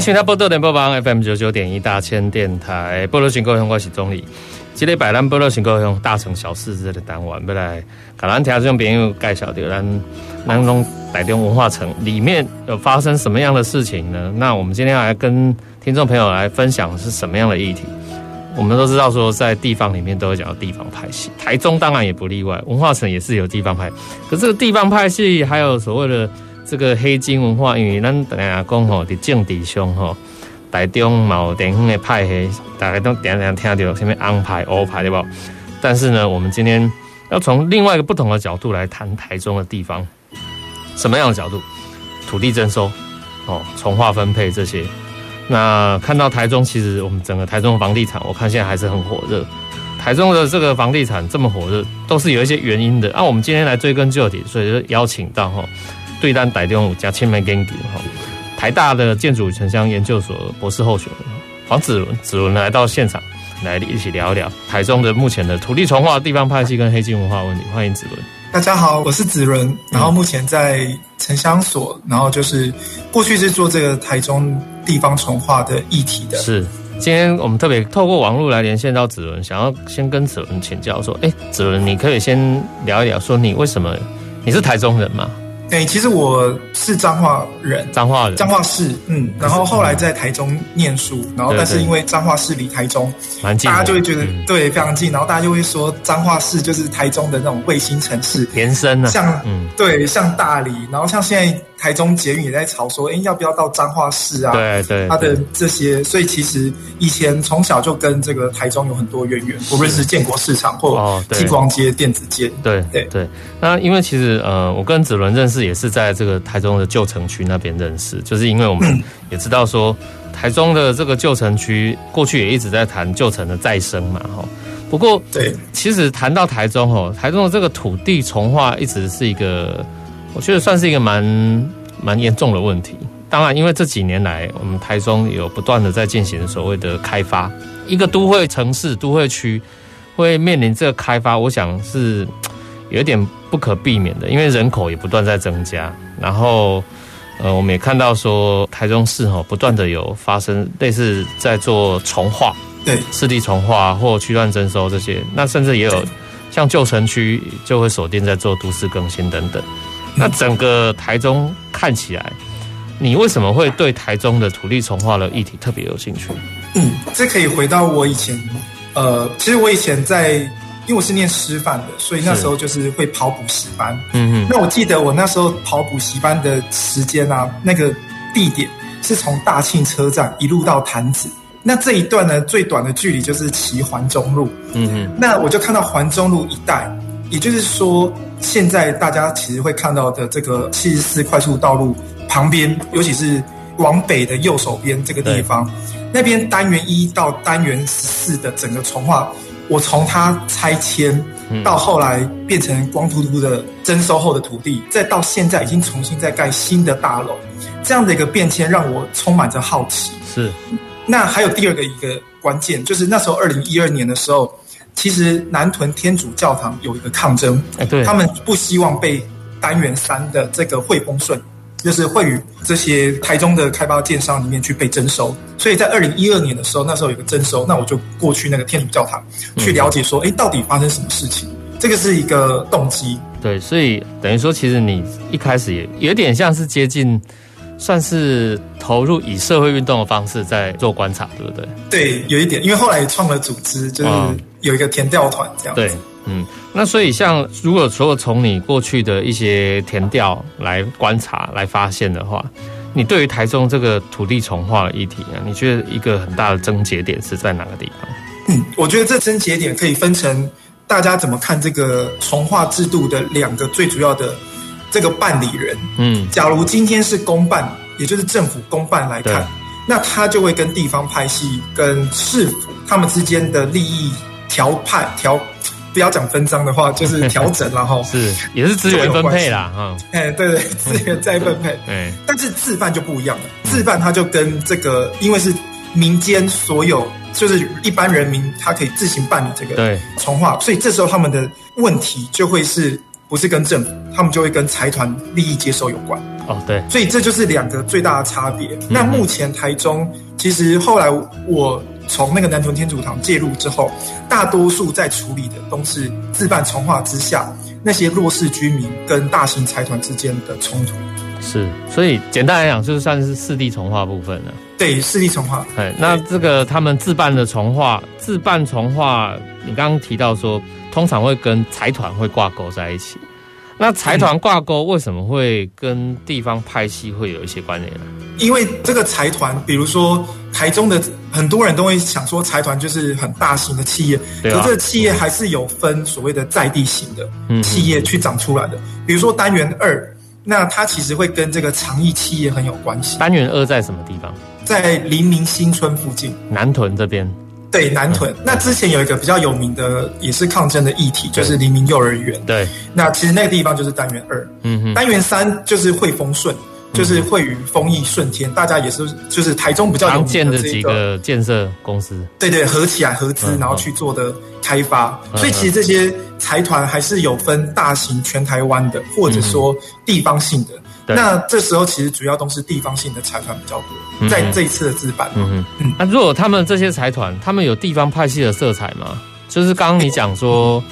欢迎收听宝岛联播网 FM 九九点一大千电台，宝岛新故乡，我是总理。今日摆咱宝岛新故乡大城小事这个单元，要来给咱听众朋友介绍的咱南龙台中文化城里面有发生什么样的事情呢？那我们今天要来跟听众朋友来分享是什么样的议题？我们都知道说，在地方里面都会讲到地方派系，台中当然也不例外，文化城也是有地方派。可是这个地方派系还有所谓的。这个黑金文化，因为咱大家讲吼，在政治上吼，台中某地方的派系，大家都点点听到什么安派、欧派，对不？但是呢，我们今天要从另外一个不同的角度来谈台中的地方，什么样的角度？土地征收，哦，从化分配这些。那看到台中，其实我们整个台中的房地产，我看现在还是很火热。台中的这个房地产这么火热，都是有一些原因的。那、我们今天来追根究底，所以就邀请到哈。对单台中加千门根底哈，台大的建筑与城乡研究所博士候选人黄子伦，子伦来到现场来一起聊一聊台中的目前的土地重划、地方派系跟黑金文化问题。欢迎子伦。大家好，我是子伦，然后目前在城乡所，然后就是过去是做这个台中地方重划的议题的。是，今天我们特别透过网络来连线到子伦，想要先跟子伦请教说，哎，子伦，你可以先聊一聊，说你为什么你是台中人吗？哎、欸，其实我是彰化人，彰化人，彰化市，嗯，然后后来在台中念书，然后但是因为彰化市离台中蛮近，大家就会觉得、嗯、对非常近，然后大家就会说彰化市就是台中的那种卫星城市，延伸啊，像嗯，对，像大理，然后像现在。台中捷运也在吵说，哎，要不要到彰化市啊？对对，他的这些，所以其实以前从小就跟这个台中有很多渊源，不论是建国市场或继光街、电子街。对对对。那因为其实呃，我跟子伦认识也是在这个台中的旧城区那边认识，就是因为我们 也知道说，台中的这个旧城区过去也一直在谈旧城的再生嘛，哈。不过对，其实谈到台中哦，台中的这个土地重化一直是一个。我觉得算是一个蛮蛮严重的问题。当然，因为这几年来，我们台中有不断的在进行所谓的开发，一个都会城市、都会区会面临这个开发，我想是有一点不可避免的，因为人口也不断在增加。然后，呃，我们也看到说，台中市哈不断的有发生类似在做重划，对，市地重划或区段征收这些，那甚至也有像旧城区就会锁定在做都市更新等等。那整个台中看起来，你为什么会对台中的土地重划的议题特别有兴趣？嗯，这可以回到我以前，呃，其实我以前在，因为我是念师范的，所以那时候就是会跑补习班。嗯嗯。那我记得我那时候跑补习班的时间啊，那个地点是从大庆车站一路到潭子，那这一段呢，最短的距离就是骑环中路。嗯嗯。那我就看到环中路一带，也就是说。现在大家其实会看到的这个七十四快速道路旁边，尤其是往北的右手边这个地方，那边单元一到单元十四的整个重划，我从它拆迁到后来变成光秃秃的征收后的土地，再到现在已经重新再盖新的大楼，这样的一个变迁让我充满着好奇。是，那还有第二个一个关键，就是那时候二零一二年的时候。其实南屯天主教堂有一个抗争，哎，对，他们不希望被单元三的这个惠丰顺，就是会与这些台中的开发建商里面去被征收，所以在二零一二年的时候，那时候有个征收，那我就过去那个天主教堂去了解说，哎，到底发生什么事情？这个是一个动机。对，所以等于说，其实你一开始也有点像是接近。算是投入以社会运动的方式在做观察，对不对？对，有一点，因为后来创了组织，就是有一个填调团这样子。对，嗯，那所以像如果说从你过去的一些填调来观察、来发现的话，你对于台中这个土地重化的议题啊，你觉得一个很大的症结点是在哪个地方？嗯，我觉得这症结点可以分成大家怎么看这个重化制度的两个最主要的。这个办理人，嗯，假如今天是公办也就是政府公办来看，那他就会跟地方派系跟市府他们之间的利益调派调，不要讲分赃的话，就是调整，然后 是也是资源分配啦，哈，哎，对对，资源再分配，对，但是自办就不一样了，自办他就跟这个，因为是民间所有。就是一般人民，他可以自行办理这个重划，对所以这时候他们的问题就会是不是跟政府，他们就会跟财团利益接收有关。哦，对，所以这就是两个最大的差别。那目前台中其实后来我从那个南屯天主堂介入之后，大多数在处理的都是自办从化之下那些弱势居民跟大型财团之间的冲突。是，所以简单来讲，就是算是四地重化部分了。对，四地重化。哎，那这个他们自办的重化，自办重化，你刚刚提到说，通常会跟财团会挂钩在一起。那财团挂钩为什么会跟地方派系会有一些关联呢？因为这个财团，比如说台中的很多人都会想说，财团就是很大型的企业，对啊，可这个企业还是有分所谓的在地型的企业去长出来的。比如说单元二。那它其实会跟这个长益企业很有关系。单元二在什么地方？在黎明新村附近，南屯这边。对，南屯。嗯、那之前有一个比较有名的，也是抗争的议题，就是黎明幼儿园。对。那其实那个地方就是单元二。嗯哼。单元三就是汇丰顺，就是惠宇丰益顺天，大家也是就是台中比较有名的、这个、常见的几个建设公司。对对，合起来合资，然后去做的开发。嗯、所以其实这些。财团还是有分大型全台湾的，或者说地方性的。嗯、那这时候其实主要都是地方性的财团比较多，在这一次的自办。嗯哼嗯，那如果他们这些财团，他们有地方派系的色彩吗？就是刚刚你讲说，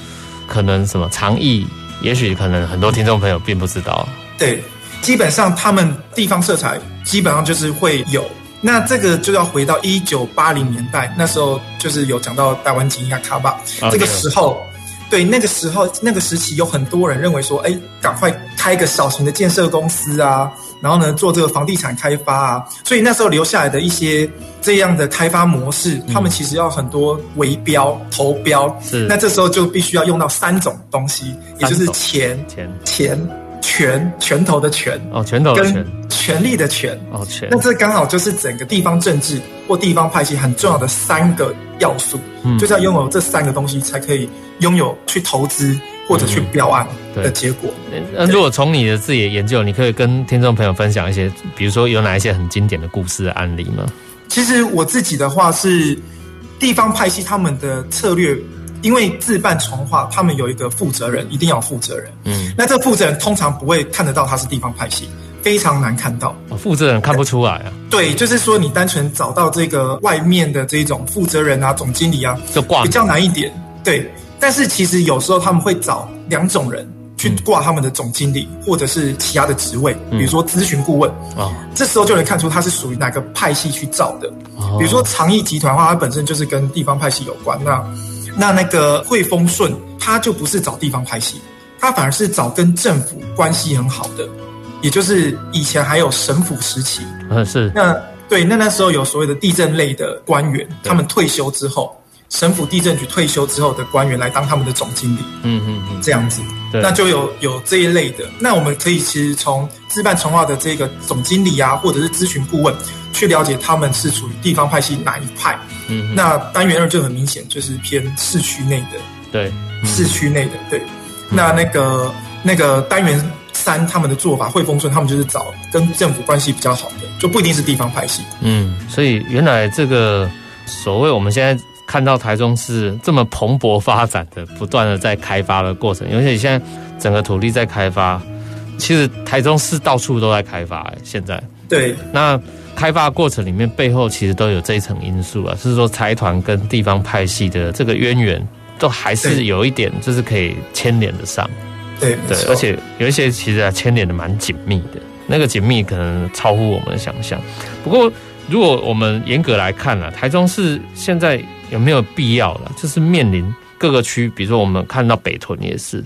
可能什么长义，也许可能很多听众朋友并不知道。对，基本上他们地方色彩基本上就是会有。那这个就要回到一九八零年代，那时候就是有讲到台湾金亚卡巴这个时候。对，那个时候，那个时期有很多人认为说，哎，赶快开一个小型的建设公司啊，然后呢，做这个房地产开发啊。所以那时候留下来的一些这样的开发模式，嗯、他们其实要很多围标、投标。是。那这时候就必须要用到三种东西，也就是钱、钱、钱、权，拳头的权哦，拳头跟权力的权哦，权。那这刚好就是整个地方政治或地方派系很重要的三个要素，嗯、就是要拥有这三个东西才可以。拥有去投资或者去标案的结果。那、嗯、如果从你的自己的研究，你可以跟听众朋友分享一些，比如说有哪一些很经典的故事的案例吗？其实我自己的话是地方派系，他们的策略，因为自办重划，他们有一个负责人，一定要负责人。嗯，那这负责人通常不会看得到他是地方派系，非常难看到。哦，负责人看不出来啊？对，就是说你单纯找到这个外面的这种负责人啊、总经理啊，就挂比较难一点。对。但是其实有时候他们会找两种人去挂他们的总经理，或者是其他的职位，比如说咨询顾问啊，这时候就能看出他是属于哪个派系去造的。比如说长益集团的话，它本身就是跟地方派系有关。那那那个汇丰顺，他就不是找地方派系，他反而是找跟政府关系很好的，也就是以前还有省府时期，嗯，是。那对，那那时候有所谓的地震类的官员，他们退休之后。省府地震局退休之后的官员来当他们的总经理，嗯嗯嗯，这样子，对那就有有这一类的。那我们可以其实从自办重划的这个总经理啊，或者是咨询顾问，去了解他们是属于地方派系哪一派。嗯，那单元二就很明显就是偏市区内的，对，市区内的对。那那个那个单元三他们的做法，汇丰村他们就是找跟政府关系比较好的，就不一定是地方派系。嗯，所以原来这个所谓我们现在。看到台中市这么蓬勃发展的，不断的在开发的过程，而且现在整个土地在开发，其实台中市到处都在开发。哎，现在对，那开发过程里面背后其实都有这一层因素啊，就是说财团跟地方派系的这个渊源，都还是有一点就是可以牵连得上。对对，而且有一些其实牵连的蛮紧密的，那个紧密可能超乎我们的想象。不过如果我们严格来看啊，台中市现在。有没有必要了？就是面临各个区，比如说我们看到北屯也是，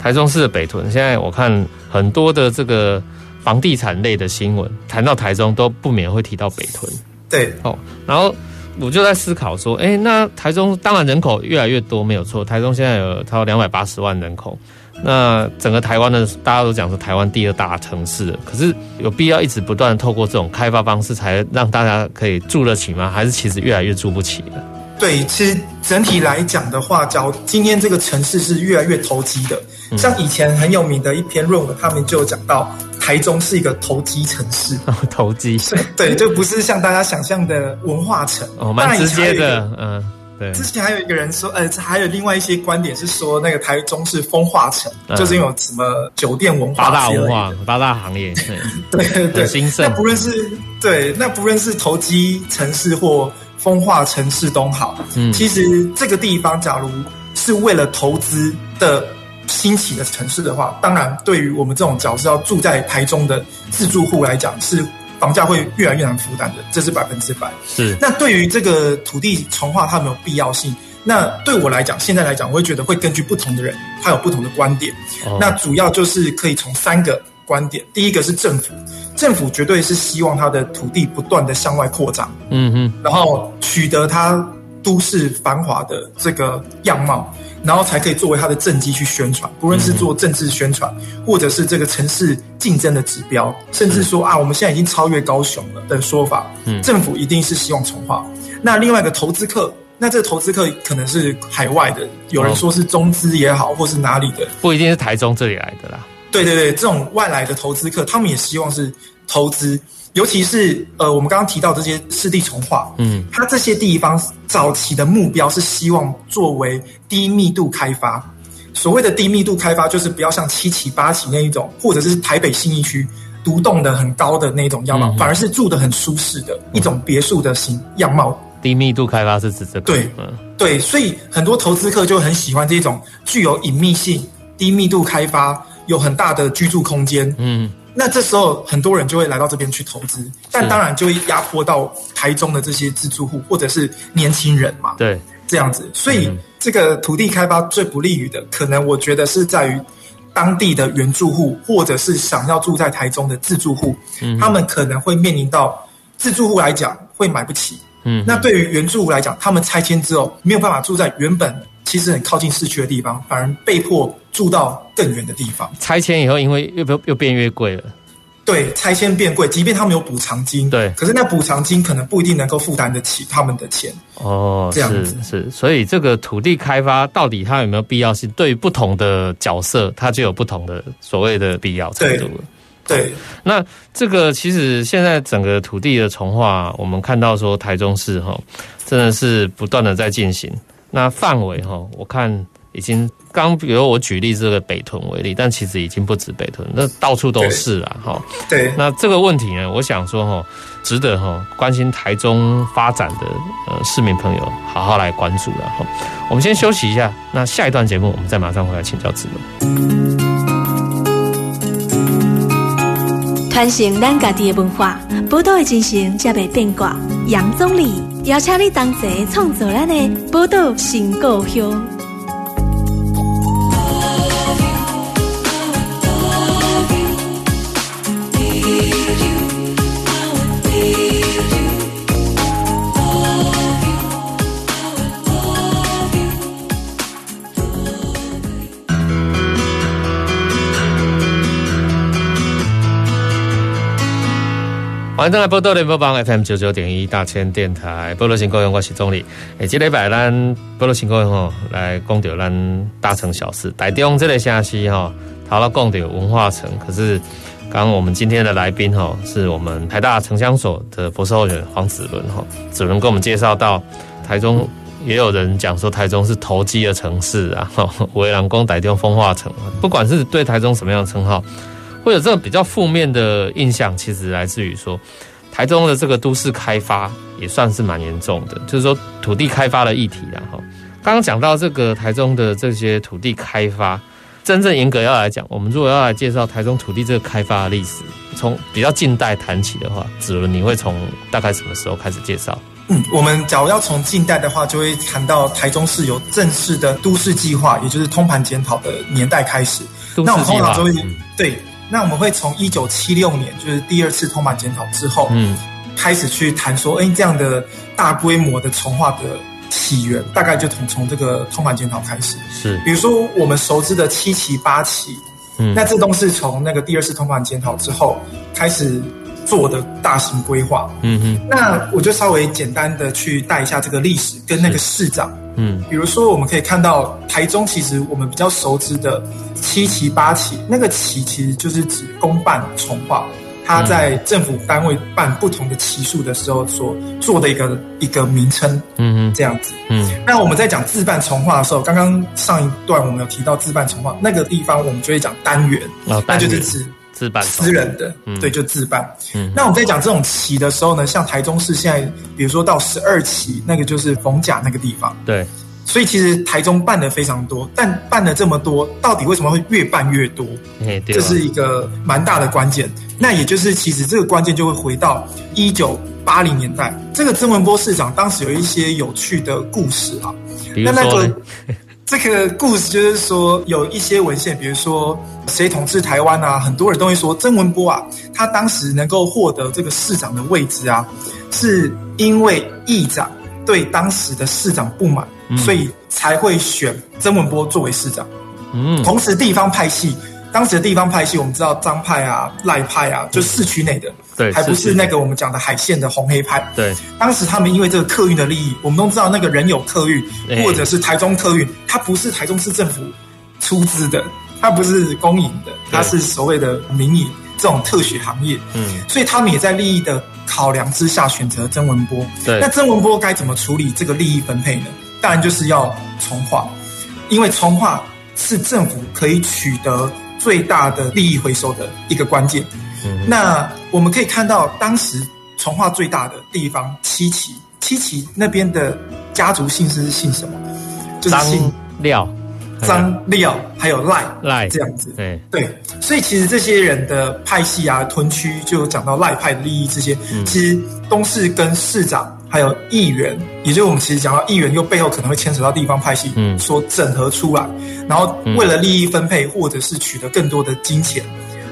台中市的北屯。现在我看很多的这个房地产类的新闻，谈到台中都不免会提到北屯。对，哦，然后我就在思考说，哎，那台中当然人口越来越多没有错，台中现在有超过两百八十万人口，那整个台湾的，大家都讲说台湾第二大城市，可是有必要一直不断透过这种开发方式，才让大家可以住得起吗？还是其实越来越住不起了？对，其实整体来讲的话，假如今天这个城市是越来越投机的，像以前很有名的一篇论文，他们就有讲到台中是一个投机城市。哦，投机？对，就不是像大家想象的文化城。哦，蛮直接的，嗯。对之前还有一个人说，呃，还有另外一些观点是说，那个台中是风化城，嗯、就是因为有什么酒店文化、八大文化、八大行业，对对对，兴盛。那不论是对，那不论是投机城市或风化城市都好，嗯，其实这个地方，假如是为了投资的兴起的城市的话，当然对于我们这种角色要住在台中的自住户来讲是。房价会越来越难负担的，这是百分之百。是。那对于这个土地重划，它有没有必要性？那对我来讲，现在来讲，我会觉得会根据不同的人，他有不同的观点。哦。那主要就是可以从三个观点，第一个是政府，政府绝对是希望他的土地不断的向外扩张，嗯哼，然后取得它都市繁华的这个样貌。然后才可以作为他的政绩去宣传，不论是做政治宣传，或者是这个城市竞争的指标，甚至说啊，我们现在已经超越高雄了的说法。嗯，政府一定是希望重化。那另外一个投资客，那这个投资客可能是海外的，有人说是中资也好，或是哪里的，不一定是台中这里来的啦。对对对，这种外来的投资客，他们也希望是投资。尤其是呃，我们刚刚提到这些湿地重化，嗯，它这些地方早期的目标是希望作为低密度开发。所谓的低密度开发，就是不要像七期八期那一种，或者是台北信义区独栋的很高的那种样貌，嗯、反而是住的很舒适的一种别墅的形样貌。低密度开发是指这个？对，嗯，对，所以很多投资客就很喜欢这种具有隐秘性、低密度开发、有很大的居住空间，嗯。那这时候很多人就会来到这边去投资，但当然就会压迫到台中的这些自住户或者是年轻人嘛。对，这样子，所以这个土地开发最不利于的，可能我觉得是在于当地的原住户，或者是想要住在台中的自住户，嗯，他们可能会面临到自住户来讲会买不起，嗯，那对于原住户来讲，他们拆迁之后没有办法住在原本。其实很靠近市区的地方，反而被迫住到更远的地方。拆迁以后，因为又又又变越贵了。对，拆迁变贵，即便他们有补偿金，对，可是那补偿金可能不一定能够负担得起他们的钱。哦，这样子是，是，所以这个土地开发到底它有没有必要性？对于不同的角色，它就有不同的所谓的必要程度对，那这个其实现在整个土地的重化，我们看到说台中市哈，真的是不断的在进行。那范围哈，我看已经刚，比如我举例这个北屯为例，但其实已经不止北屯，那到处都是了哈。对，那这个问题呢，我想说哈，值得哈关心台中发展的呃市民朋友好好来关注了哈。我们先休息一下，那下一段节目我们再马上回来请教子文。传承咱家己的文化，宝岛的精神才袂变卦。杨宗理邀请你同齐创造咱的宝岛新故乡。欢迎登来波多联播帮 FM 九九点一大千电台，波多新故乡我是宗理。诶，这礼拜咱波多新故乡吼来讲到咱大城小事，台中这个城市哈，讨论讲到文化城。可是，刚刚我们今天的来宾哈，是我们台大城乡所的博士后援黄子伦哈，子伦跟我们介绍到台中，也有人讲说台中是投机的城市啊，有人讲台中风化城。不管是对台中什么样的称号。会有这种比较负面的印象，其实来自于说，台中的这个都市开发也算是蛮严重的，就是说土地开发的议题。然后刚刚讲到这个台中的这些土地开发，真正严格要来讲，我们如果要来介绍台中土地这个开发的历史，从比较近代谈起的话，子伦你会从大概什么时候开始介绍？嗯，我们假如要从近代的话，就会谈到台中市有正式的都市计划，也就是通盘检讨的年代开始。那我们通常就会、嗯、对。那我们会从一九七六年，就是第二次通盘检讨之后，嗯，开始去谈说，哎，这样的大规模的重划的起源大概就从从这个通盘检讨开始。是，比如说我们熟知的七期、八期，嗯，那这都是从那个第二次通盘检讨之后开始做的大型规划。嗯哼，那我就稍微简单的去带一下这个历史跟那个市长。嗯，比如说我们可以看到台中，其实我们比较熟知的七期、八期，那个期其实就是指公办重划。他在政府单位办不同的期数的时候所做的一个一个名称，嗯嗯，这样子，嗯。那我们在讲自办重划的时候，刚刚上一段我们有提到自办重划那个地方，我们就会讲单元，哦，那就是指自办私人的，对，就自办。嗯。那我们在讲这种期的时候呢，像台中市现在，比如说到十二期，那个就是逢甲那个地方，对。所以其实台中办的非常多，但办了这么多，到底为什么会越办越多？这是一个蛮大的关键。那也就是其实这个关键就会回到一九八零年代，这个曾文波市长当时有一些有趣的故事啊。那那个这个故事就是说有一些文献，比如说谁统治台湾啊，很多人都会说曾文波啊，他当时能够获得这个市长的位置啊，是因为议长对当时的市长不满。所以才会选曾文波作为市长。嗯，同时地方派系，当时的地方派系，我们知道张派啊、赖派啊，就市区内的，对，还不是那个我们讲的海线的红黑派。对，当时他们因为这个客运的利益，我们都知道那个人有客运，或者是台中客运，它不是台中市政府出资的，它不是公营的，它是所谓的民营这种特许行业。嗯，所以他们也在利益的考量之下选择曾文波。对，那曾文波该怎么处理这个利益分配呢？当然就是要从化，因为从化是政府可以取得最大的利益回收的一个关键。嗯、那我们可以看到，当时从化最大的地方七旗，七旗那边的家族姓氏是姓什么？就是姓廖、张廖，还有赖赖这样子。对对，所以其实这些人的派系啊、屯区，就讲到赖派的利益这些，嗯、其实都是跟市长。还有议员，也就是我们其实讲到议员，又背后可能会牵扯到地方派系，嗯，所整合出来，然后为了利益分配或者是取得更多的金钱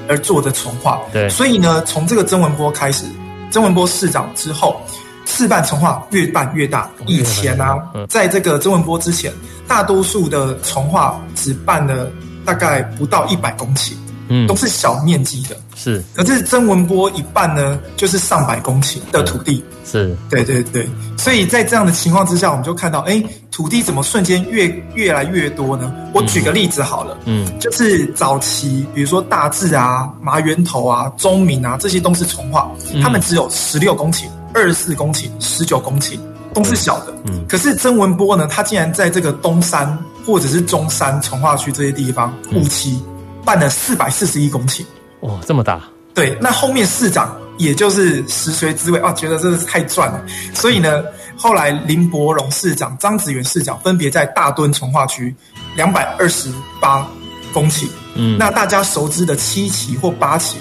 而做的重化。对，所以呢，从这个曾文波开始，曾文波市长之后，事办重化越办越大。以前啊，在这个曾文波之前，大多数的重化只办了大概不到一百公顷。嗯，都是小面积的，是。可是曾文波一半呢，就是上百公顷的土地，是。对对对，所以在这样的情况之下，我们就看到，哎，土地怎么瞬间越越来越多呢？我举个例子好了，嗯，就是早期，比如说大智啊、麻源头啊、中明啊，这些都是从化，他们只有十六公顷、二十四公顷、十九公顷，都是小的。嗯。可是曾文波呢，他竟然在这个东山或者是中山从化区这些地方，五期。办了四百四十一公顷，哇，这么大！对，那后面市长也就是食髓知味啊，觉得真的是太赚了，所以呢，后来林柏荣市长、张子元市长分别在大墩从化区两百二十八公顷，嗯，那大家熟知的七期或八期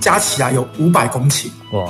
加起来有五百公顷，哇，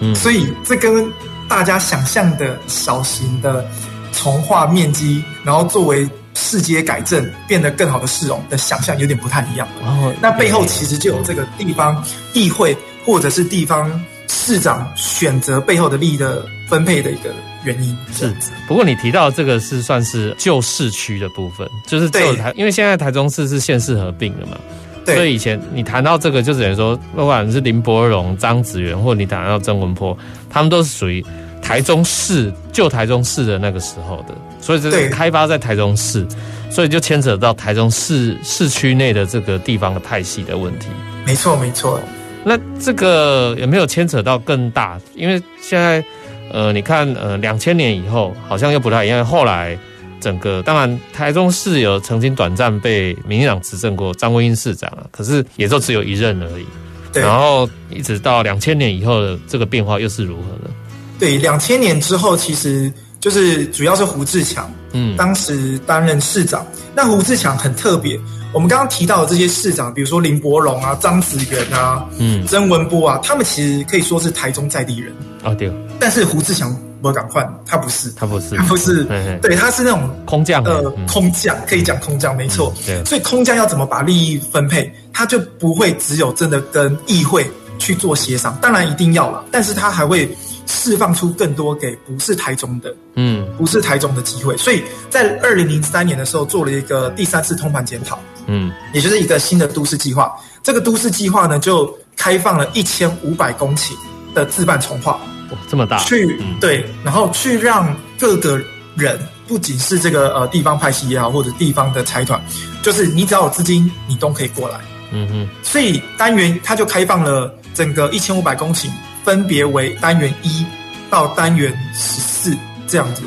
嗯，所以这跟大家想象的小型的从化面积，然后作为。市街改正变得更好的市容的想象有点不太一样，然后那背后其实就有这个地方议会或者是地方市长选择背后的利益的分配的一个原因。是，不过你提到这个是算是旧市区的部分，就是旧台，因为现在台中市是县市合并了嘛，对，所以以前你谈到这个，就等于说，不管是林柏荣、张子元，或者你谈到曾文波，他们都是属于。台中市旧台中市的那个时候的，所以这是开发在台中市，所以就牵扯到台中市市区内的这个地方的派系的问题。没错，没错。那这个有没有牵扯到更大？因为现在，呃，你看，呃，两千年以后好像又不太一样。后来整个当然台中市有曾经短暂被民进党执政过张文英市长啊，可是也就只有一任而已。对。然后一直到两千年以后的这个变化又是如何呢？对，两千年之后，其实就是主要是胡志强，嗯，当时担任市长。那胡志强很特别，我们刚刚提到的这些市长，比如说林柏荣啊、张子元啊、嗯、曾文波啊，他们其实可以说是台中在地人。啊，对。但是胡志强不敢换，他不是，他不是，他不是，嘿嘿。对，他是那种空降，呃，空降可以讲空降，没错。对，所以空降要怎么把利益分配，他就不会只有真的跟议会去做协商，当然一定要了，但是他还会。释放出更多给不是台中的，嗯，不是台中的机会。所以在二零零三年的时候，做了一个第三次通盘检讨，嗯，也就是一个新的都市计划。这个都市计划呢，就开放了一千五百公顷的自办重划，哇，这么大，去对，然后去让各个人，不仅是这个呃地方派系也好，或者地方的财团，就是你只要有资金，你都可以过来。嗯哼，所以单元它就开放了整个一千五百公顷，分别为单元一到单元十四这样子，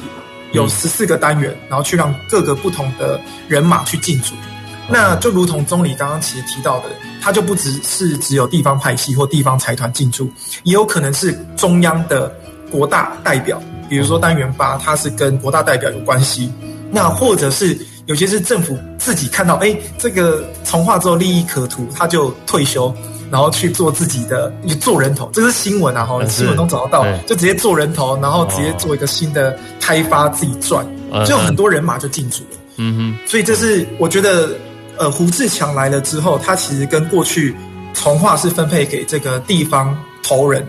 有十四个单元，然后去让各个不同的人马去进驻。那就如同钟理刚刚其实提到的，它就不只是只有地方派系或地方财团进驻，也有可能是中央的国大代表，比如说单元八，它是跟国大代表有关系，那或者是。有些是政府自己看到，哎，这个从化之后利益可图，他就退休，然后去做自己的做人头，这是新闻啊，哈，新闻都找得到，就直接做人头，然后直接做一个新的开发，自己赚，就很多人马就进驻了。嗯哼，所以这是我觉得，呃，胡志强来了之后，他其实跟过去从化是分配给这个地方头人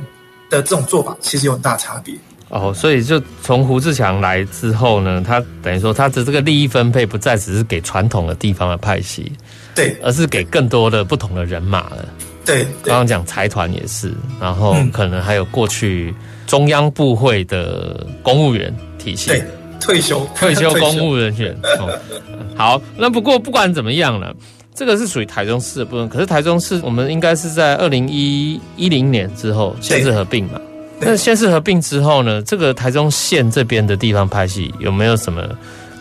的这种做法，其实有很大差别。哦，所以就从胡志强来之后呢，他等于说他的这个利益分配不再只是给传统的地方的派系，对，而是给更多的不同的人马了。对，刚刚讲财团也是，然后可能还有过去中央部会的公务员体系，对，退休退休公务人员。哦，好，那不过不管怎么样了，这个是属于台中市的部分。可是台中市我们应该是在二零一一零年之后县市合并嘛。那县市合并之后呢？这个台中县这边的地方派系有没有什么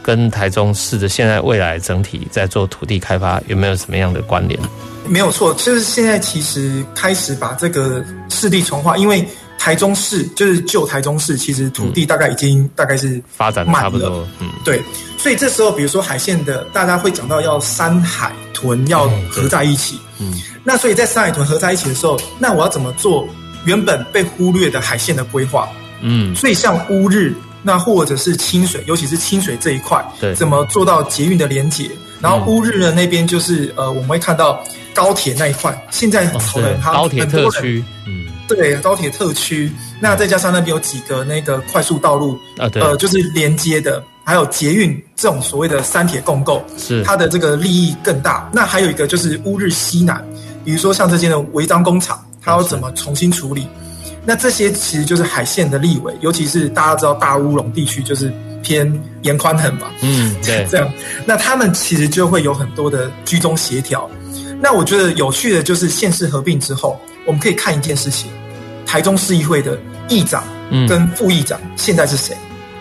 跟台中市的现在未来整体在做土地开发有没有什么样的关联？没有错，就是现在其实开始把这个市地重划，因为台中市就是旧台中市，其实土地大概已经、嗯、大概是发展的差不多，嗯，对，所以这时候比如说海线的，大家会讲到要山海屯要合在一起，嗯，嗯，那所以在山海屯合在一起的时候，那我要怎么做？原本被忽略的海线的规划，嗯，所以像乌日，那或者是清水，尤其是清水这一块，对，怎么做到捷运的连结？然后乌日的那边就是呃，我们会看到高铁那一块，现在可能它高铁特区，嗯，对，高铁特区，那再加上那边有几个那个快速道路啊，呃，就是连接的，还有捷运这种所谓的三铁共构，是它的这个利益更大。那还有一个就是乌日西南，比如说像这些的违章工厂。它要怎么重新处理？那这些其实就是海线的立委，尤其是大家知道大乌龙地区就是偏严宽很嘛，嗯，对，这样，那他们其实就会有很多的居中协调。那我觉得有趣的就是县市合并之后，我们可以看一件事情：台中市议会的议长跟副议长现在是谁？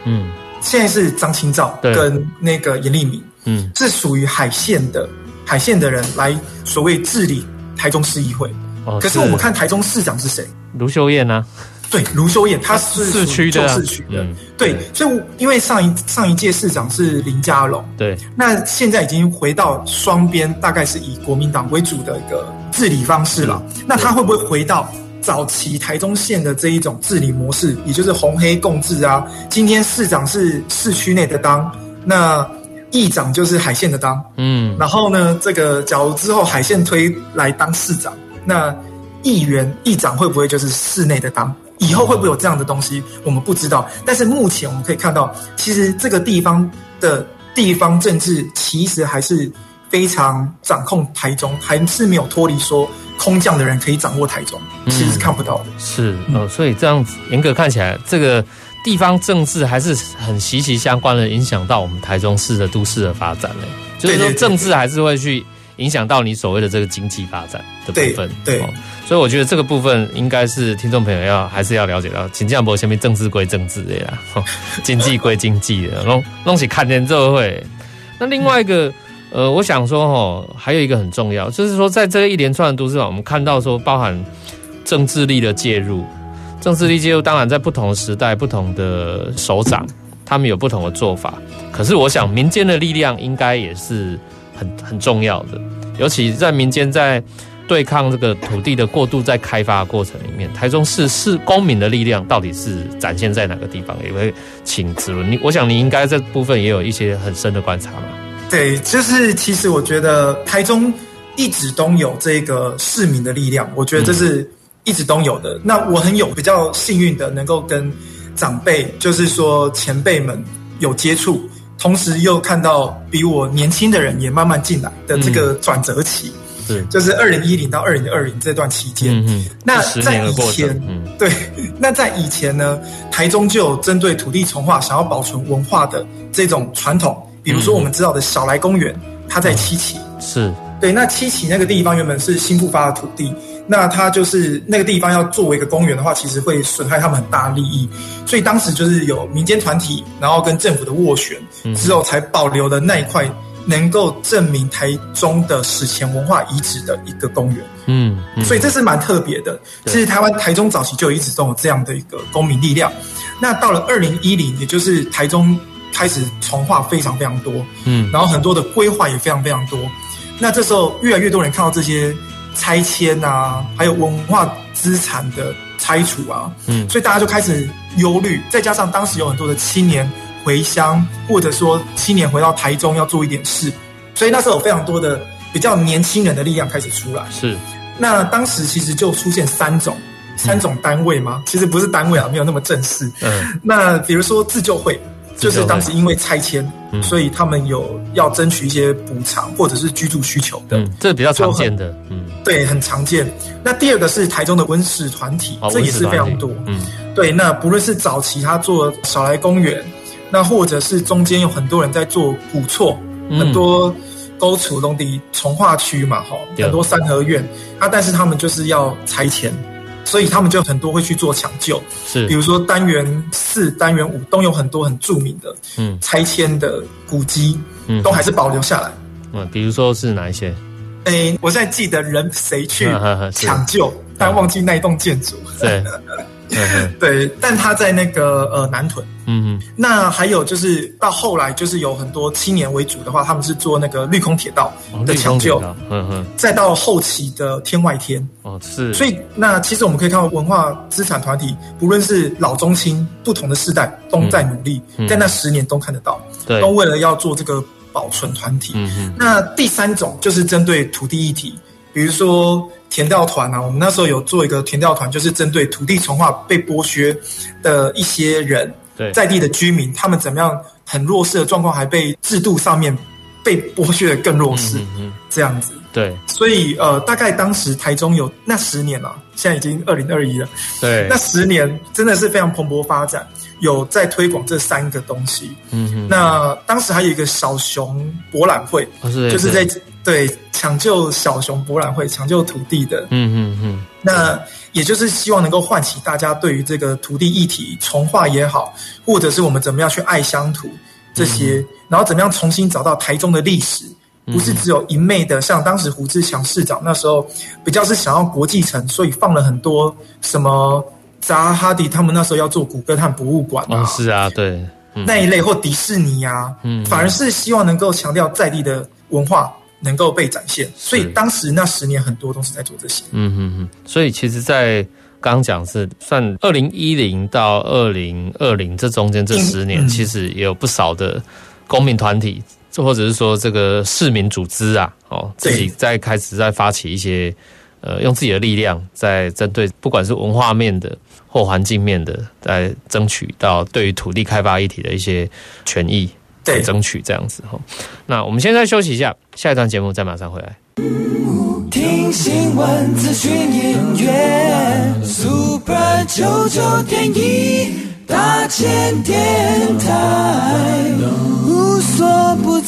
嗯，现在是张清照跟那个严立明，嗯，是属于海线的海线的人来所谓治理台中市议会。可是我们看台中市长是谁？卢秀燕呢？对，卢修燕，他是市区的，市区的。对，所以因为上一上一届市长是林佳龙，对，那现在已经回到双边，大概是以国民党为主的一个治理方式了。那他会不会回到早期台中县的这一种治理模式，也就是红黑共治啊？今天市长是市区内的当，那议长就是海线的当，嗯，然后呢，这个假如之后海线推来当市长。那议员、议长会不会就是室内的当？以后会不会有这样的东西？我们不知道。但是目前我们可以看到，其实这个地方的地方政治其实还是非常掌控台中，还是没有脱离说空降的人可以掌握台中，其实是看不到的。嗯、是哦，所以这样子严格看起来，这个地方政治还是很息息相关的，影响到我们台中市的都市的发展嘞。就是说，政治还是会去。影响到你所谓的这个经济发展的部分，对，对哦，所以我觉得这个部分应该是听众朋友要还是要了解到，请这样不前面政治归政治的呀，经济归经济的，弄弄起看见这会。那另外一个，呃，我想说哈，还有一个很重要，就是说在这一连串的都市上，我们看到说包含政治力的介入，政治力介入，当然在不同的时代、不同的首长，他们有不同的做法，可是我想民间的力量应该也是。很很重要的，尤其在民间在对抗这个土地的过度在开发的过程里面，台中市市公民的力量到底是展现在哪个地方？也会请子伦，你我想你应该这部分也有一些很深的观察嘛。对，就是其实我觉得台中一直都有这个市民的力量，我觉得这是一直都有的。那我很有比较幸运的，能够跟长辈，就是说前辈们有接触，同时又看到比我年轻的人也慢慢进来的这个转折期。嗯是，就是二零一零到二零二零这段期间，嗯嗯，那在以前，嗯，对，那在以前呢，台中就有针对土地重划想要保存文化的这种传统，比如说我们知道的小来公园，它在七期，是。对，那七期那个地方原本是新复发的土地，那它就是那个地方要作为一个公园的话，其实会损害他们很大利益，所以当时就是有民间团体，然后跟政府的斡旋之后，才保留了那一块。能够证明台中的史前文化遗址的一个公园，嗯，嗯，所以这是蛮特别的。其实台湾台中早期就一直都有这样的一个公民力量。那到了二零一零，也就是台中开始重化非常非常多，嗯，然后很多的规划也非常非常多。那这时候越来越多人看到这些拆迁啊，还有文化资产的拆除啊，嗯，所以大家就开始忧虑。再加上当时有很多的青年。回乡，或者说青年回到台中要做一点事，所以那时候有非常多的比较年轻人的力量开始出来。是，那当时其实就出现三种三种单位吗，其实不是单位啊，没有那么正式。嗯，那比如说自救会，就是当时因为拆迁，所以他们有要争取一些补偿或者是居住需求的，嗯，这比较常见的，嗯，对，很常见。那第二个是台中的温室团体，这也是非常多，嗯，对。那不论是早期他做小来公园。那或者是中间有很多人在做古厝，嗯、很多沟处东地从化区嘛，哈，很多三合院啊，但是他们就是要拆迁，所以他们就很多会去做抢救，是，比如说单元四、单元五都有很多很著名的，嗯，拆迁的古迹，嗯，都还是保留下来，嗯，比如说是哪一些？哎、欸，我现在记得人谁去 抢救，但忘记那一栋建筑，对。对，但他在那个呃南屯，嗯嗯，那还有就是到后来就是有很多青年为主的话，他们是做那个绿空铁道的抢救，嗯嗯，再到后期的天外天，哦是，所以那其实我们可以看到文化资产团体，不论是老中青不同的世代都在努力，在那十年都看得到，对，都为了要做这个保存团体，嗯嗯，那第三种就是针对土地议题，比如说。田调团啊，我们那时候有做一个田调团，就是针对土地重化被剥削的一些人，对在地的居民，他们怎么样很弱势的状况，还被制度上面被剥削的更弱势，嗯嗯，这样子。对，所以呃，大概当时台中有那十年了，现在已经二零二一了，对，那十年真的是非常蓬勃发展，有在推广这三个东西。嗯哼，那当时还有一个小熊博览会，哦、是就是在。对，抢救小熊博览会，抢救土地的，嗯嗯嗯，那也就是希望能够唤起大家对于这个土地议题重化也好，或者是我们怎么样去爱乡土这些，嗯、然后怎么样重新找到台中的历史，不是只有一昧的，像当时胡志强市长那时候比较是想要国际城，所以放了很多什么扎哈迪他们那时候要做古根汉博物馆啊、哦，是啊，对，嗯、那一类或迪士尼啊，嗯，反而是希望能够强调在地的文化。能够被展现，所以当时那十年很多都是在做这些。嗯嗯嗯。所以其实，在刚刚讲是算二零一零到二零二零这中间这十年，嗯、其实也有不少的公民团体，或者是说这个市民组织啊，哦，自己在开始在发起一些呃，用自己的力量在针对不管是文化面的或环境面的，在争取到对于土地开发议题的一些权益。对，争取这样子哈。那我们现在休息一下，下一段节目再马上回来。听新闻、资讯、音乐，Super 九九点一大千电台，无所不在。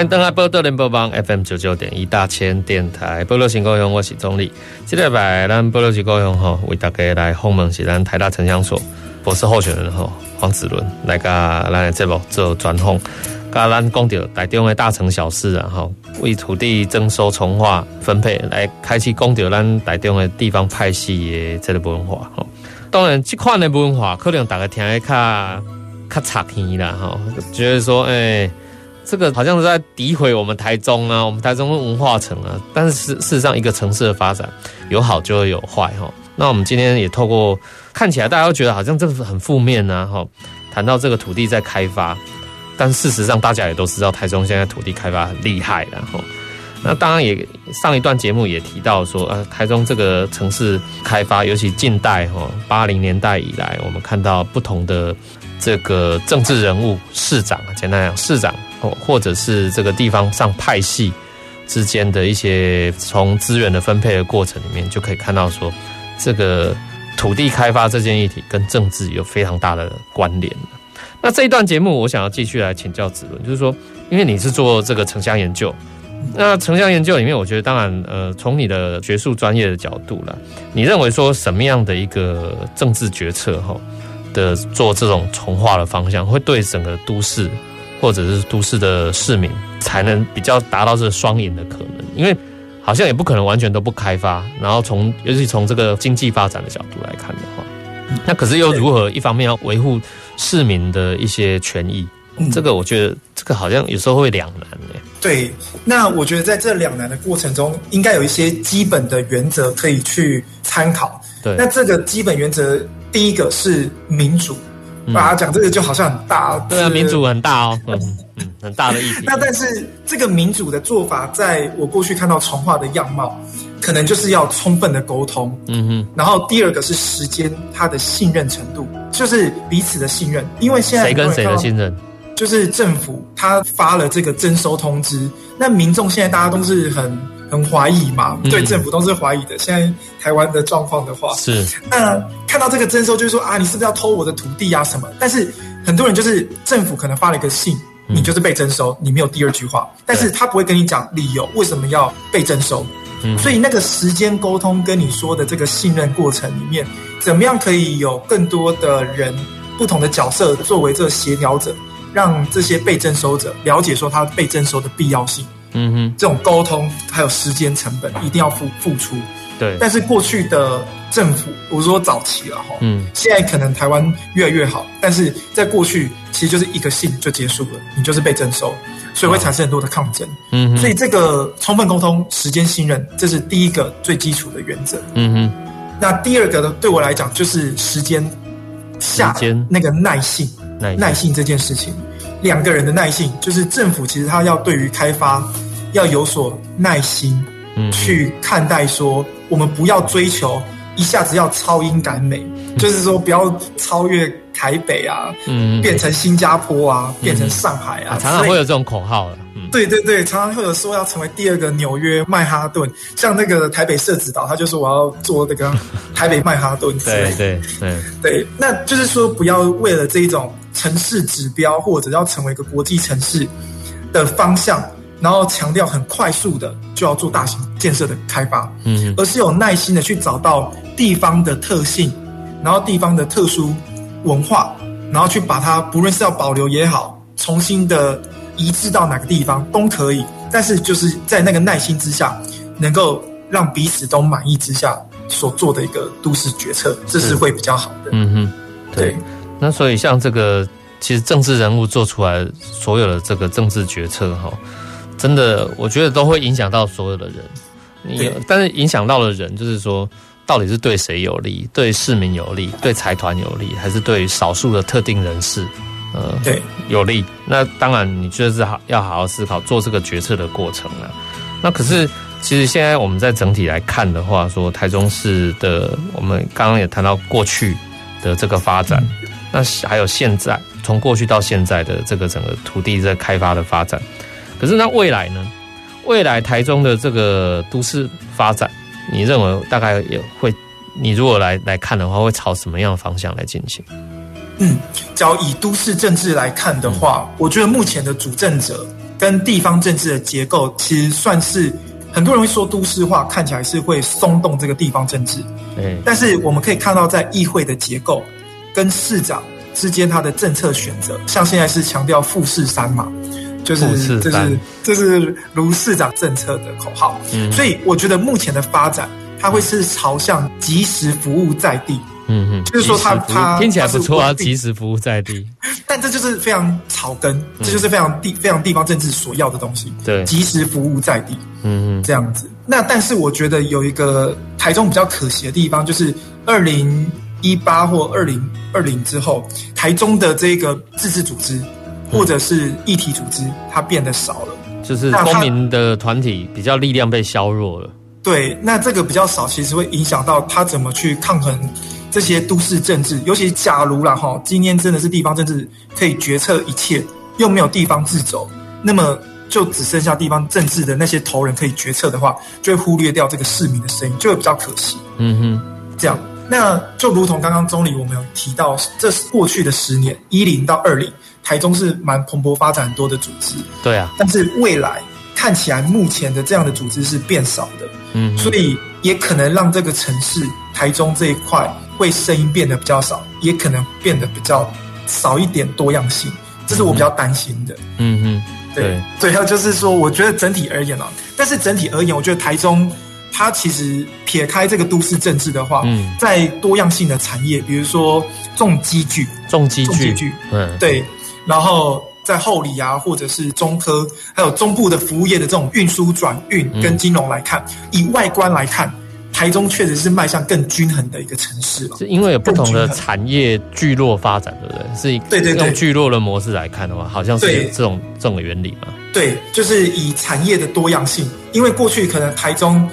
欢迎登来报道联播网 FM 九九点一大千电台，报道新故乡，我是宗理。这礼拜咱报道新故乡吼，为大家来访问是咱台大城乡所博士候选人吼黄子伦来甲咱的节目做专访，甲咱讲到台中的大城小事啊，吼为土地征收、重划、分配来开启讲到咱台中的地方派系的这个文化吼。当然，这款的文化可能大家听的较较插耳啦，吼，觉得说，诶、这个好像是在诋毁我们台中啊，我们台中文化城啊。但是事事实上，一个城市的发展有好就会有坏，哈。那我们今天也透过看起来大家都觉得好像这个很负面呐，哈，谈到这个土地在开发，但事实上大家也都知道，台中现在土地开发很厉害，然后。那当然也上一段节目也提到说，呃，台中这个城市开发，尤其近代哈八零年代以来，我们看到不同的这个政治人物、市长，简单讲市长或或者是这个地方上派系之间的一些从资源的分配的过程里面，就可以看到说，这个土地开发这件议题跟政治有非常大的关联。那这一段节目，我想要继续来请教子伦，就是说，因为你是做这个城乡研究。那城乡研究里面，我觉得当然，呃，从你的学术专业的角度啦，你认为说什么样的一个政治决策哈的做这种重化的方向，会对整个都市或者是都市的市民才能比较达到这双赢的可能？因为好像也不可能完全都不开发，然后从尤其从这个经济发展的角度来看的话，那可是又如何一方面要维护市民的一些权益？这个我觉得这个好像有时候会两难哎。对，那我觉得在这两难的过程中，应该有一些基本的原则可以去参考。对，那这个基本原则，第一个是民主。把它讲这个就好像很大，对啊，民主很大哦，嗯嗯，很大的议题。那但是这个民主的做法，在我过去看到从化的样貌，可能就是要充分的沟通。嗯哼。然后第二个是时间，它的信任程度，就是彼此的信任。因为现在谁跟谁的信任？就是政府他发了这个征收通知，那民众现在大家都是很很怀疑嘛，嗯、对政府都是怀疑的。现在台湾的状况的话，是那看到这个征收，就是说啊，你是不是要偷我的土地啊什么？但是很多人就是政府可能发了一个信，你就是被征收，你没有第二句话，但是他不会跟你讲理由为什么要被征收。嗯，所以那个时间沟通跟你说的这个信任过程里面，怎么样可以有更多的人不同的角色作为这个协调者？让这些被征收者了解说他被征收的必要性，嗯哼，这种沟通还有时间成本一定要付付出，对。但是过去的政府，我说早期了哈，嗯，现在可能台湾越来越好，但是在过去其实就是一个信就结束了，你就是被征收，所以会产生很多的抗争，嗯哼。所以这个充分沟通、时间信任，这是第一个最基础的原则，嗯哼。那第二个呢，对我来讲就是时间下那个耐性。耐性这件事情，两个人的耐性，就是政府其实他要对于开发要有所耐心，嗯，去看待说，我们不要追求一下子要超英赶美，就是说不要超越台北啊，嗯，变成新加坡啊，变成上海啊，常常会有这种口号了。对对对，常常会有说要成为第二个纽约曼哈顿，像那个台北社子岛，他就说我要做那个台北曼哈顿之类的。对对对。对，那就是说不要为了这一种城市指标或者要成为一个国际城市的方向，然后强调很快速的就要做大型建设的开发，嗯，而是有耐心的去找到地方的特性，然后地方的特殊文化，然后去把它不论是要保留也好，重新的。移植到哪个地方都可以，但是就是在那个耐心之下，能够让彼此都满意之下所做的一个都市决策，这是会比较好的。嗯哼，对。那所以像这个，其实政治人物做出来所有的这个政治决策，哈，真的我觉得都会影响到所有的人。你但是影响到的人，就是说到底是对谁有利？对市民有利？对财团有利？还是对少数的特定人士？呃，对，有利。那当然，你就是好要好好思考做这个决策的过程了。那可是，其实现在我们在整体来看的话，说台中市的，我们刚刚也谈到过去的这个发展，那还有现在从过去到现在的这个整个土地在开发的发展。可是那未来呢？未来台中的这个都市发展，你认为大概也会？你如果来来看的话，会朝什么样的方向来进行？嗯，只要以都市政治来看的话，嗯，我觉得目前的主政者跟地方政治的结构，其实算是很多人会说都市化，看起来是会松动这个地方政治。嗯，但是我们可以看到，在议会的结构跟市长之间他的政策选择，像现在是强调富士山嘛，就是这是这是卢市长政策的口号。嗯，所以我觉得目前的发展，它会是朝向即时服务在地。嗯嗯，就是说他他听起来不错啊，即时服务在地，但这就是非常草根，嗯、这就是非常地非常地方政治所要的东西。对，即时服务在地，嗯嗯，这样子。那但是我觉得有一个台中比较可惜的地方，就是二零一八或二零二零之后，台中的这个自治组织或者是议题组织，它变得少了，就是公民的团体比较力量被削弱了。对，那这个比较少，其实会影响到他怎么去抗衡。这些都市政治，尤其假如啦哈，今天真的是地方政治可以决策一切，又没有地方自走，那么就只剩下地方政治的那些头人可以决策的话，就会忽略掉这个市民的声音，就会比较可惜。嗯哼，这样，那就如同刚刚中坜我们有提到，这是过去的十年一零到二零，台中是蛮蓬勃发展很多的组织。对啊，但是未来看起来目前的这样的组织是变少的。嗯，所以也可能让这个城市台中这一块。会声音变得比较少，也可能变得比较少一点多样性，这是我比较担心的。嗯嗯，对。最后就是说，我觉得整体而言啊，但是整体而言，我觉得台中它其实撇开这个都市政治的话，嗯，在多样性的产业，比如说重机具、重机具，嗯，对。然后在后里啊，或者是中科，还有中部的服务业的这种运输转运跟金融来看，以外观来看。台中确实是迈向更均衡的一个城市了，是因为有不同的产业聚落发展，对不对？是对对对，用聚落的模式来看的话，好像是这种这种原理嘛？对，就是以产业的多样性，因为过去可能台中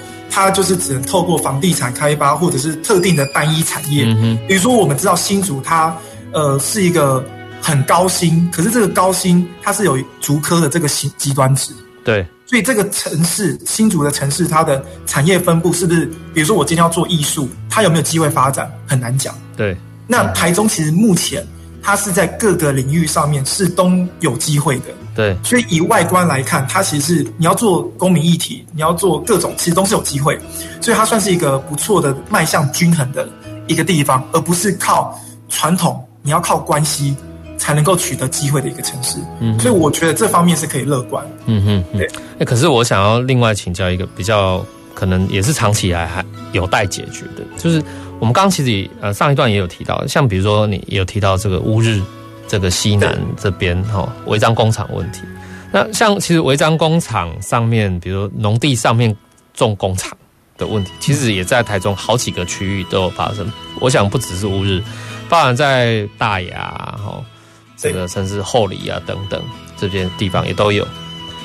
它就是只能透过房地产开发或者是特定的单一产业，嗯，比如说我们知道新竹它呃是一个很高薪，可是这个高薪它是有竹科的这个极极端值，对。所以这个城市，新竹的城市，它的产业分布是不是？比如说，我今天要做艺术，它有没有机会发展？很难讲。对。那台中其实目前，它是在各个领域上面是都有机会的。对。所以以外观来看，它其实是你要做公民议题，你要做各种，其实都是有机会。所以它算是一个不错的迈向均衡的一个地方，而不是靠传统，你要靠关系。才能够取得机会的一个城市，嗯，所以我觉得这方面是可以乐观，嗯哼，对。哎，可是我想要另外请教一个比较可能也是长期以来还有待解决的，就是我们刚刚其实呃上一段也有提到，像比如说你也有提到这个乌日这个西南这边哈违章工厂问题，那像其实违章工厂上面，比如农地上面种工厂的问题，其实也在台中好几个区域都有发生。我想不只是乌日，包含在大雅哈。这个甚至后里啊等等这边地方也都有，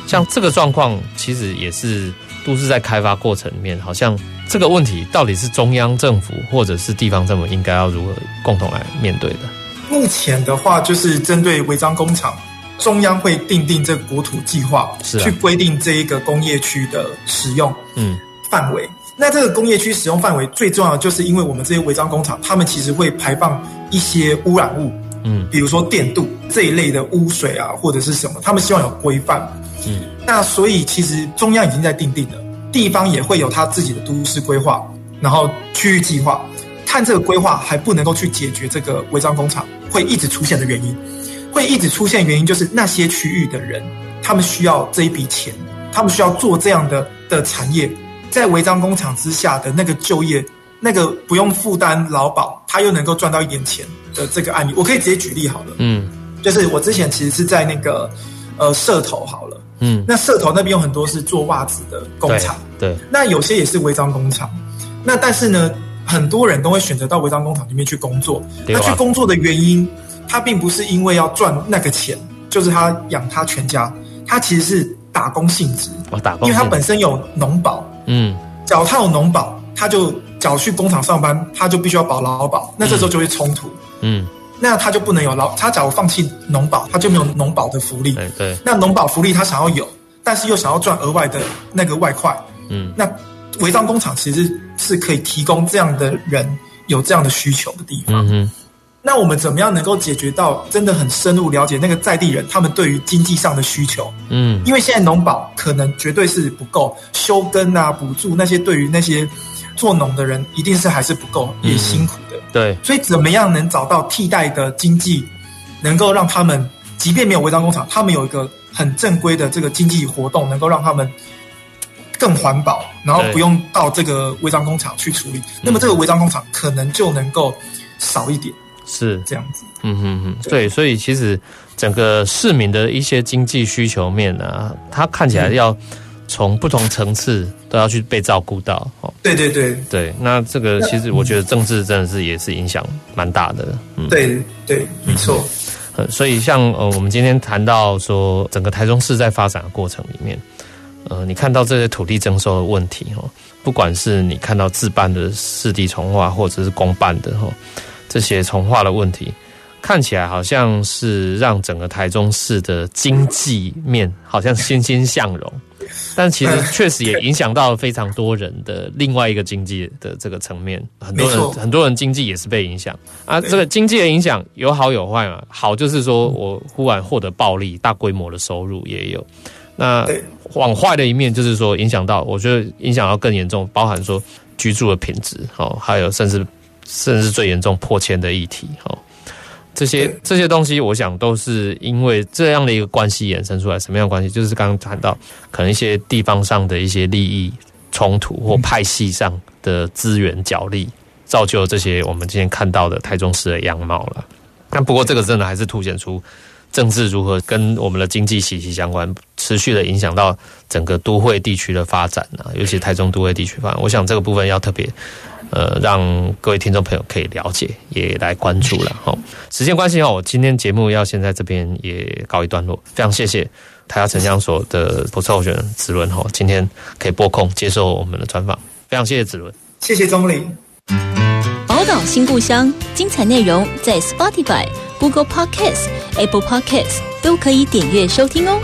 像这个状况，其实也是都是在开发过程里面，好像这个问题到底是中央政府或者是地方政府应该要如何共同来面对的？目前的话，就是针对违章工厂，中央会定定这个国土计划，是去规定这一个工业区的使用嗯范围。那这个工业区使用范围最重要的，就是因为我们这些违章工厂，他们其实会排放一些污染物。嗯，比如说电镀这一类的污水啊，或者是什么，他们希望有规范。嗯，那所以其实中央已经在定定了，地方也会有他自己的都市规划，然后区域计划，看这个规划还不能够去解决这个违章工厂会一直出现的原因，会一直出现原因就是那些区域的人，他们需要这一笔钱，他们需要做这样的的产业，在违章工厂之下的那个就业。那个不用负担劳保，他又能够赚到一点钱的这个案例，我可以直接举例好了。嗯，就是我之前其实是在那个呃社头好了。嗯，那社头那边有很多是做袜子的工厂，对，那有些也是违章工厂。那但是呢，很多人都会选择到违章工厂里面去工作。他去工作的原因，他并不是因为要赚那个钱，就是他养他全家，他其实是打工性质。哦，打工，因为他本身有农保。嗯，只要他有农保，他就。想去工厂上班，他就必须要保劳保，那这时候就会冲突。嗯，那他就不能有劳，他假如放弃农保，他就没有农保的福利。对对。那农保福利他想要有，但是又想要赚额外的那个外快。嗯。那违章工厂其实是可以提供这样的人有这样的需求的地方。嗯。那我们怎么样能够解决到真的很深入了解那个在地人他们对于经济上的需求？嗯。因为现在农保可能绝对是不够，休耕啊、补助那些对于那些。做农的人一定是还是不够，也辛苦的。嗯、对，所以怎么样能找到替代的经济，能够让他们，即便没有违章工厂，他们有一个很正规的这个经济活动，能够让他们更环保，然后不用到这个违章工厂去处理，那么这个违章工厂可能就能够少一点。是这样子，嗯哼哼，对，所以其实整个市民的一些经济需求面啊，它看起来要从不同层次都要去被照顾到。哦，对对对对，那这个其实我觉得政治真的是也是影响蛮大的。嗯，对对，没错。嗯，所以像呃，我们今天谈到说，整个台中市在发展的过程里面，呃，你看到这些土地征收的问题哦，不管是你看到自办的市地重划，或者是公办的哈。这些重划的问题，看起来好像是让整个台中市的经济面 好像欣欣向荣，但其实确实也影响到非常多人的另外一个经济的这个层面，很多人很多人经济也是被影响啊。这个经济的影响有好有坏嘛，好就是说我忽然获得暴利，大规模的收入也有，那往坏的一面就是说影响到，我觉得影响到更严重，包含说居住的品质哦，还有甚至。甚至最严重破迁的议题，哦，这些这些东西，我想都是因为这样的一个关系衍生出来。什么样的关系？就是刚刚谈到，可能一些地方上的一些利益冲突，或派系上的资源角力，造就这些我们今天看到的台中市的样貌了。那不过，这个真的还是凸显出政治如何跟我们的经济息息相关，持续的影响到整个都会地区的发展啊，尤其台中都会地区发展。我想这个部分要特别。呃，让各位听众朋友可以了解，也来关注了哈。时间关系哈，我今天节目要先在这边也告一段落。非常谢谢台大城乡所的普测候选人子伦哈，今天可以拨空接受我们的专访。非常谢谢子伦，谢谢钟林。宝岛新故乡，精彩内容在 Spotify、Google Podcasts、Apple Podcasts 都可以点阅收听哦。